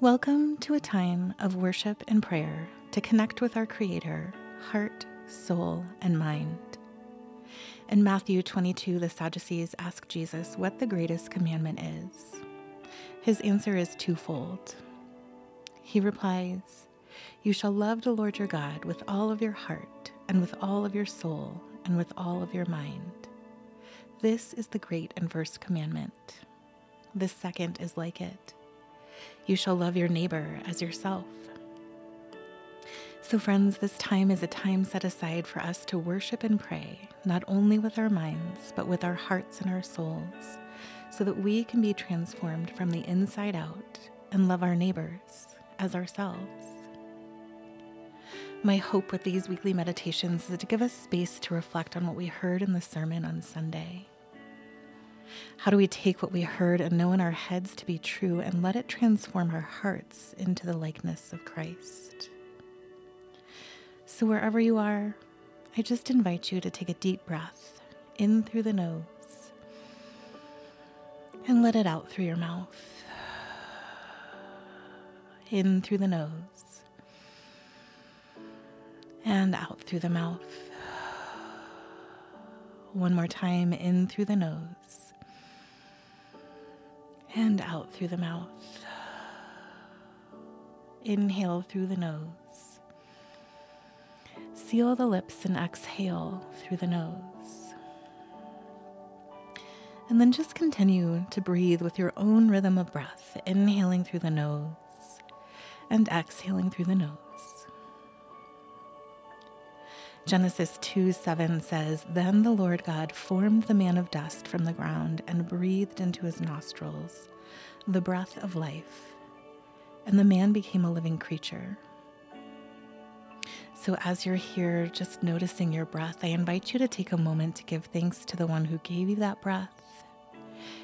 Welcome to a time of worship and prayer to connect with our Creator, heart, soul, and mind. In Matthew 22, the Sadducees ask Jesus what the greatest commandment is. His answer is twofold. He replies, You shall love the Lord your God with all of your heart, and with all of your soul, and with all of your mind. This is the great and first commandment. The second is like it you shall love your neighbor as yourself. So, friends, this time is a time set aside for us to worship and pray, not only with our minds, but with our hearts and our souls, so that we can be transformed from the inside out and love our neighbors as ourselves. My hope with these weekly meditations is to give us space to reflect on what we heard in the sermon on Sunday how do we take what we heard and know in our heads to be true and let it transform our hearts into the likeness of Christ? So, wherever you are, I just invite you to take a deep breath in through the nose and let it out through your mouth. In through the nose and out through the mouth. One more time in through the nose and out through the mouth. Inhale through the nose. Seal the lips and exhale through the nose. And then just continue to breathe with your own rhythm of breath, inhaling through the nose and exhaling through the nose. Genesis 2 7 says, Then the Lord God formed the man of dust from the ground and breathed into his nostrils the breath of life, and the man became a living creature. So, as you're here, just noticing your breath, I invite you to take a moment to give thanks to the one who gave you that breath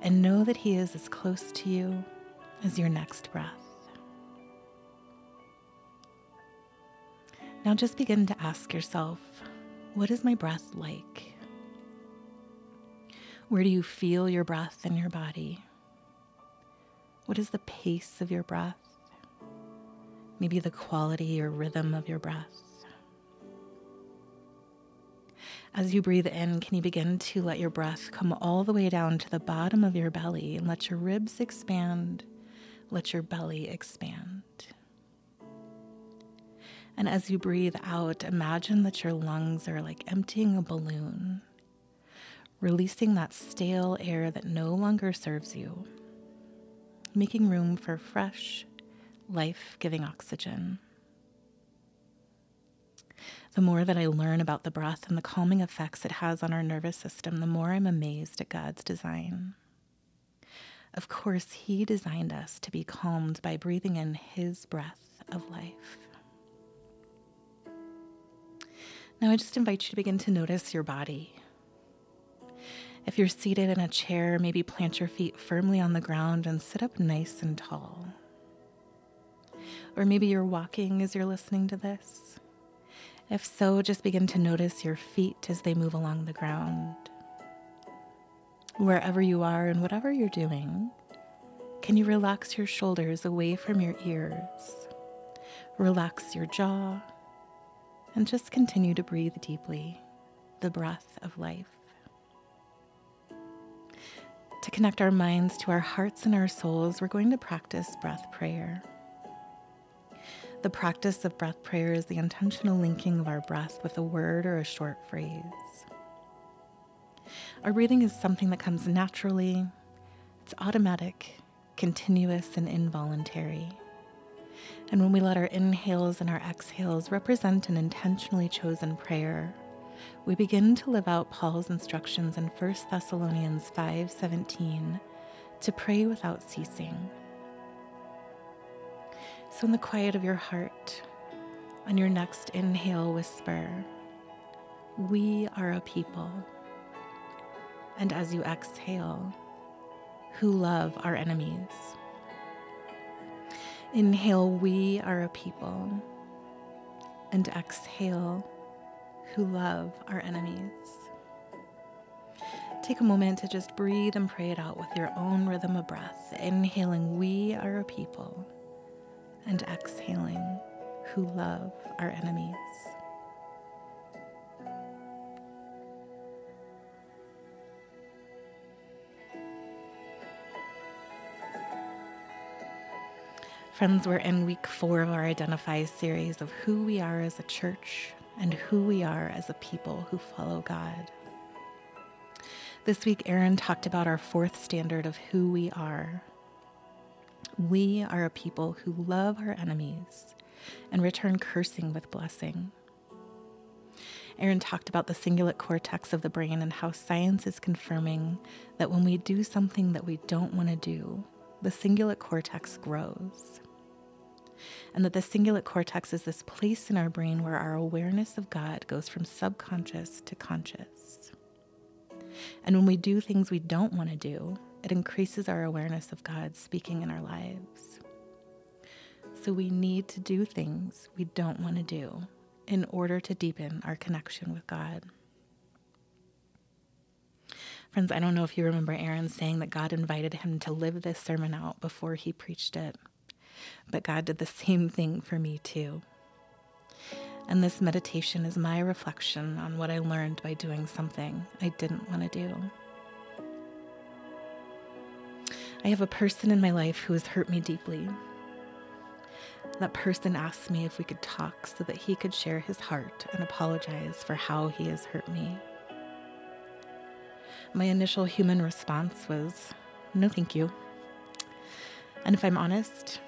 and know that he is as close to you as your next breath. Now just begin to ask yourself what is my breath like? Where do you feel your breath in your body? What is the pace of your breath? Maybe the quality or rhythm of your breath. As you breathe in, can you begin to let your breath come all the way down to the bottom of your belly and let your ribs expand, let your belly expand? And as you breathe out, imagine that your lungs are like emptying a balloon, releasing that stale air that no longer serves you, making room for fresh, life giving oxygen. The more that I learn about the breath and the calming effects it has on our nervous system, the more I'm amazed at God's design. Of course, He designed us to be calmed by breathing in His breath of life. Now, I just invite you to begin to notice your body. If you're seated in a chair, maybe plant your feet firmly on the ground and sit up nice and tall. Or maybe you're walking as you're listening to this. If so, just begin to notice your feet as they move along the ground. Wherever you are and whatever you're doing, can you relax your shoulders away from your ears? Relax your jaw and just continue to breathe deeply the breath of life. To connect our minds to our hearts and our souls, we're going to practice breath prayer. The practice of breath prayer is the intentional linking of our breath with a word or a short phrase. Our breathing is something that comes naturally, it's automatic, continuous, and involuntary. And when we let our inhales and our exhales represent an intentionally chosen prayer, we begin to live out Paul's instructions in 1 Thessalonians 5:17 to pray without ceasing. So in the quiet of your heart, on your next inhale whisper, we are a people. And as you exhale, who love our enemies. Inhale, we are a people. And exhale, who love our enemies. Take a moment to just breathe and pray it out with your own rhythm of breath. Inhaling, we are a people. and exhaling, who love our enemies. Friends, we're in week four of our Identify series of who we are as a church and who we are as a people who follow God. This week, Aaron talked about our fourth standard of who we are. We are a people who love our enemies and return cursing with blessing. Aaron talked about the cingulate cortex of the brain and how science is confirming that when we do something that we don't want to do, the cingulate cortex grows and that the cingulate cortex is this place in our brain where our awareness of God goes from subconscious to conscious. And when we do things we don't want to do, it increases our awareness of God speaking in our lives. So we need to do things we don't want to do in order to deepen our connection with God. Friends, I don't know if you remember Aaron saying that God invited him to live this sermon out before he preached it. But God did the same thing for me too. And this meditation is my reflection on what I learned by doing something I didn't want to do. I have a person in my life who has hurt me deeply. That person asked me if we could talk so that he could share his heart and apologize for how he has hurt me. My initial human response was, no, thank you. And if I'm honest,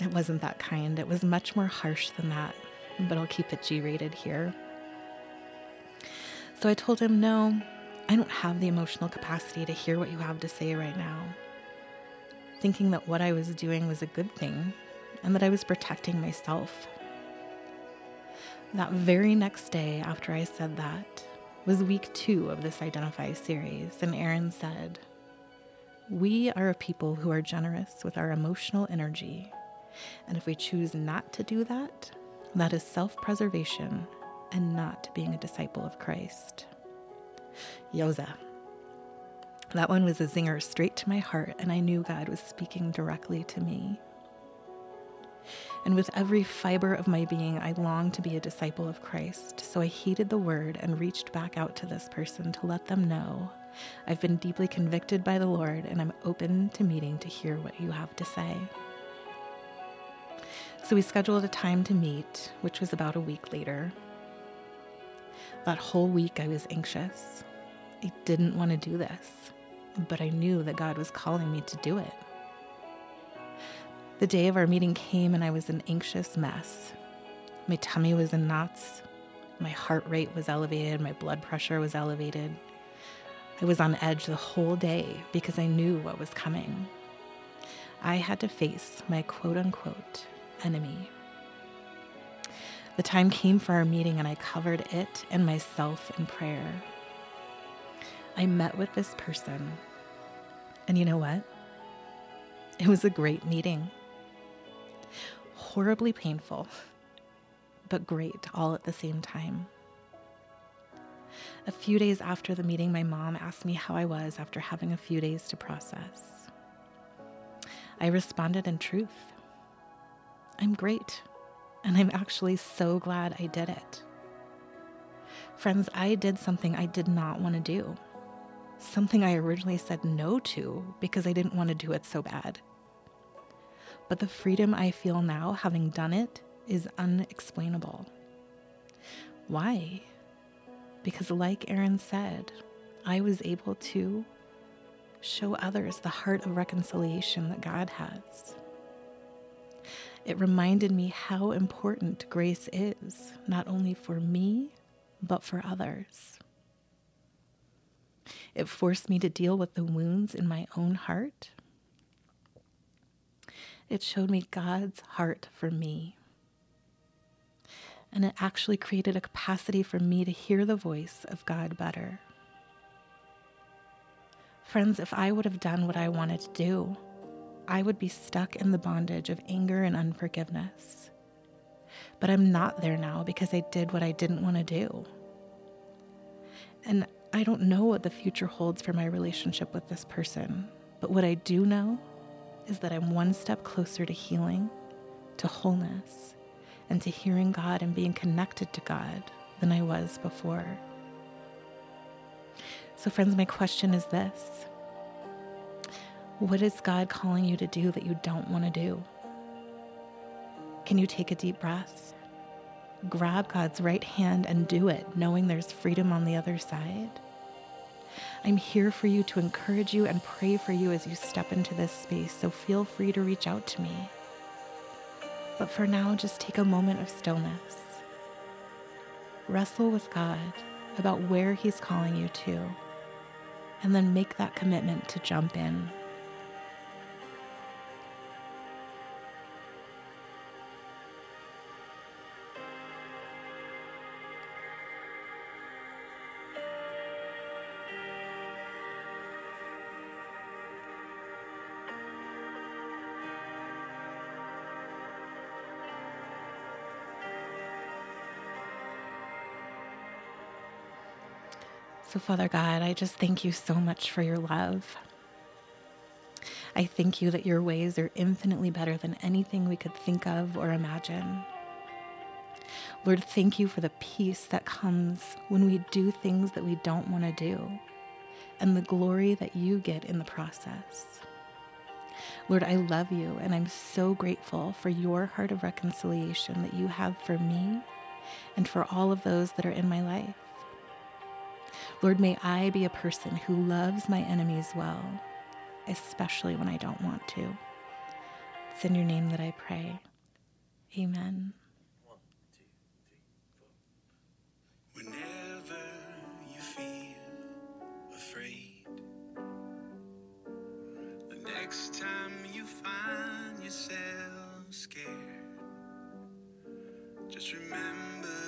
it wasn't that kind. It was much more harsh than that, but I'll keep it G rated here. So I told him, No, I don't have the emotional capacity to hear what you have to say right now. Thinking that what I was doing was a good thing and that I was protecting myself. That very next day after I said that was week two of this Identify series, and Aaron said, We are a people who are generous with our emotional energy and if we choose not to do that, that is self preservation and not being a disciple of Christ. Yoza. That one was a zinger straight to my heart, and I knew God was speaking directly to me. And with every fiber of my being, I longed to be a disciple of Christ. So I heeded the word and reached back out to this person to let them know I've been deeply convicted by the Lord, and I'm open to meeting to hear what you have to say. So we scheduled a time to meet, which was about a week later. That whole week I was anxious. I didn't want to do this, but I knew that God was calling me to do it. The day of our meeting came and I was an anxious mess. My tummy was in knots, my heart rate was elevated, my blood pressure was elevated. I was on edge the whole day because I knew what was coming. I had to face my quote unquote enemy. The time came for our meeting, and I covered it and myself in prayer. I met with this person, and you know what? It was a great meeting. Horribly painful, but great all at the same time. A few days after the meeting, my mom asked me how I was after having a few days to process. I responded in truth. I'm great, and I'm actually so glad I did it. Friends, I did something I did not want to do, something I originally said no to because I didn't want to do it so bad. But the freedom I feel now, having done it, is unexplainable. Why? Because, like Aaron said, I was able to show others the heart of reconciliation that God has. It reminded me how important grace is, not only for me, but for others. It forced me to deal with the wounds in my own heart. It showed me God's heart for me. And it actually created a capacity for me to hear the voice of God better. Friends, if I would have done what I wanted to do, I would be stuck in the bondage of anger and unforgiveness. But I'm not there now because I did what I didn't want to do. And I don't know what the future holds for my relationship with this person, but what I do know is that I'm one step closer to healing to wholeness, and to hearing God and being connected to God than I was before. So, friends, my question is this What is God calling you to do that you don't want to do? Can you take a deep breath? Grab God's right hand and do it, knowing there's freedom on the other side. I'm here for you to encourage you and pray for you as you step into this space, so feel free to reach out to me. But for now, just take a moment of stillness. Wrestle with God about where He's calling you to, and then make that commitment to jump in. So, Father God, I just thank you so much for your love. I thank you that your ways are infinitely better than anything we could think of or imagine. Lord, thank you for the peace that comes when we do things that we don't want to do and the glory that you get in the process. Lord, I love you and I'm so grateful for your heart of reconciliation that you have for me and for all of those that are in my life. Lord, may I be a person who loves my enemies well, especially when I don't want to. It's in your name that I pray. Amen. Whenever you feel afraid, the next time you find yourself scared, just remember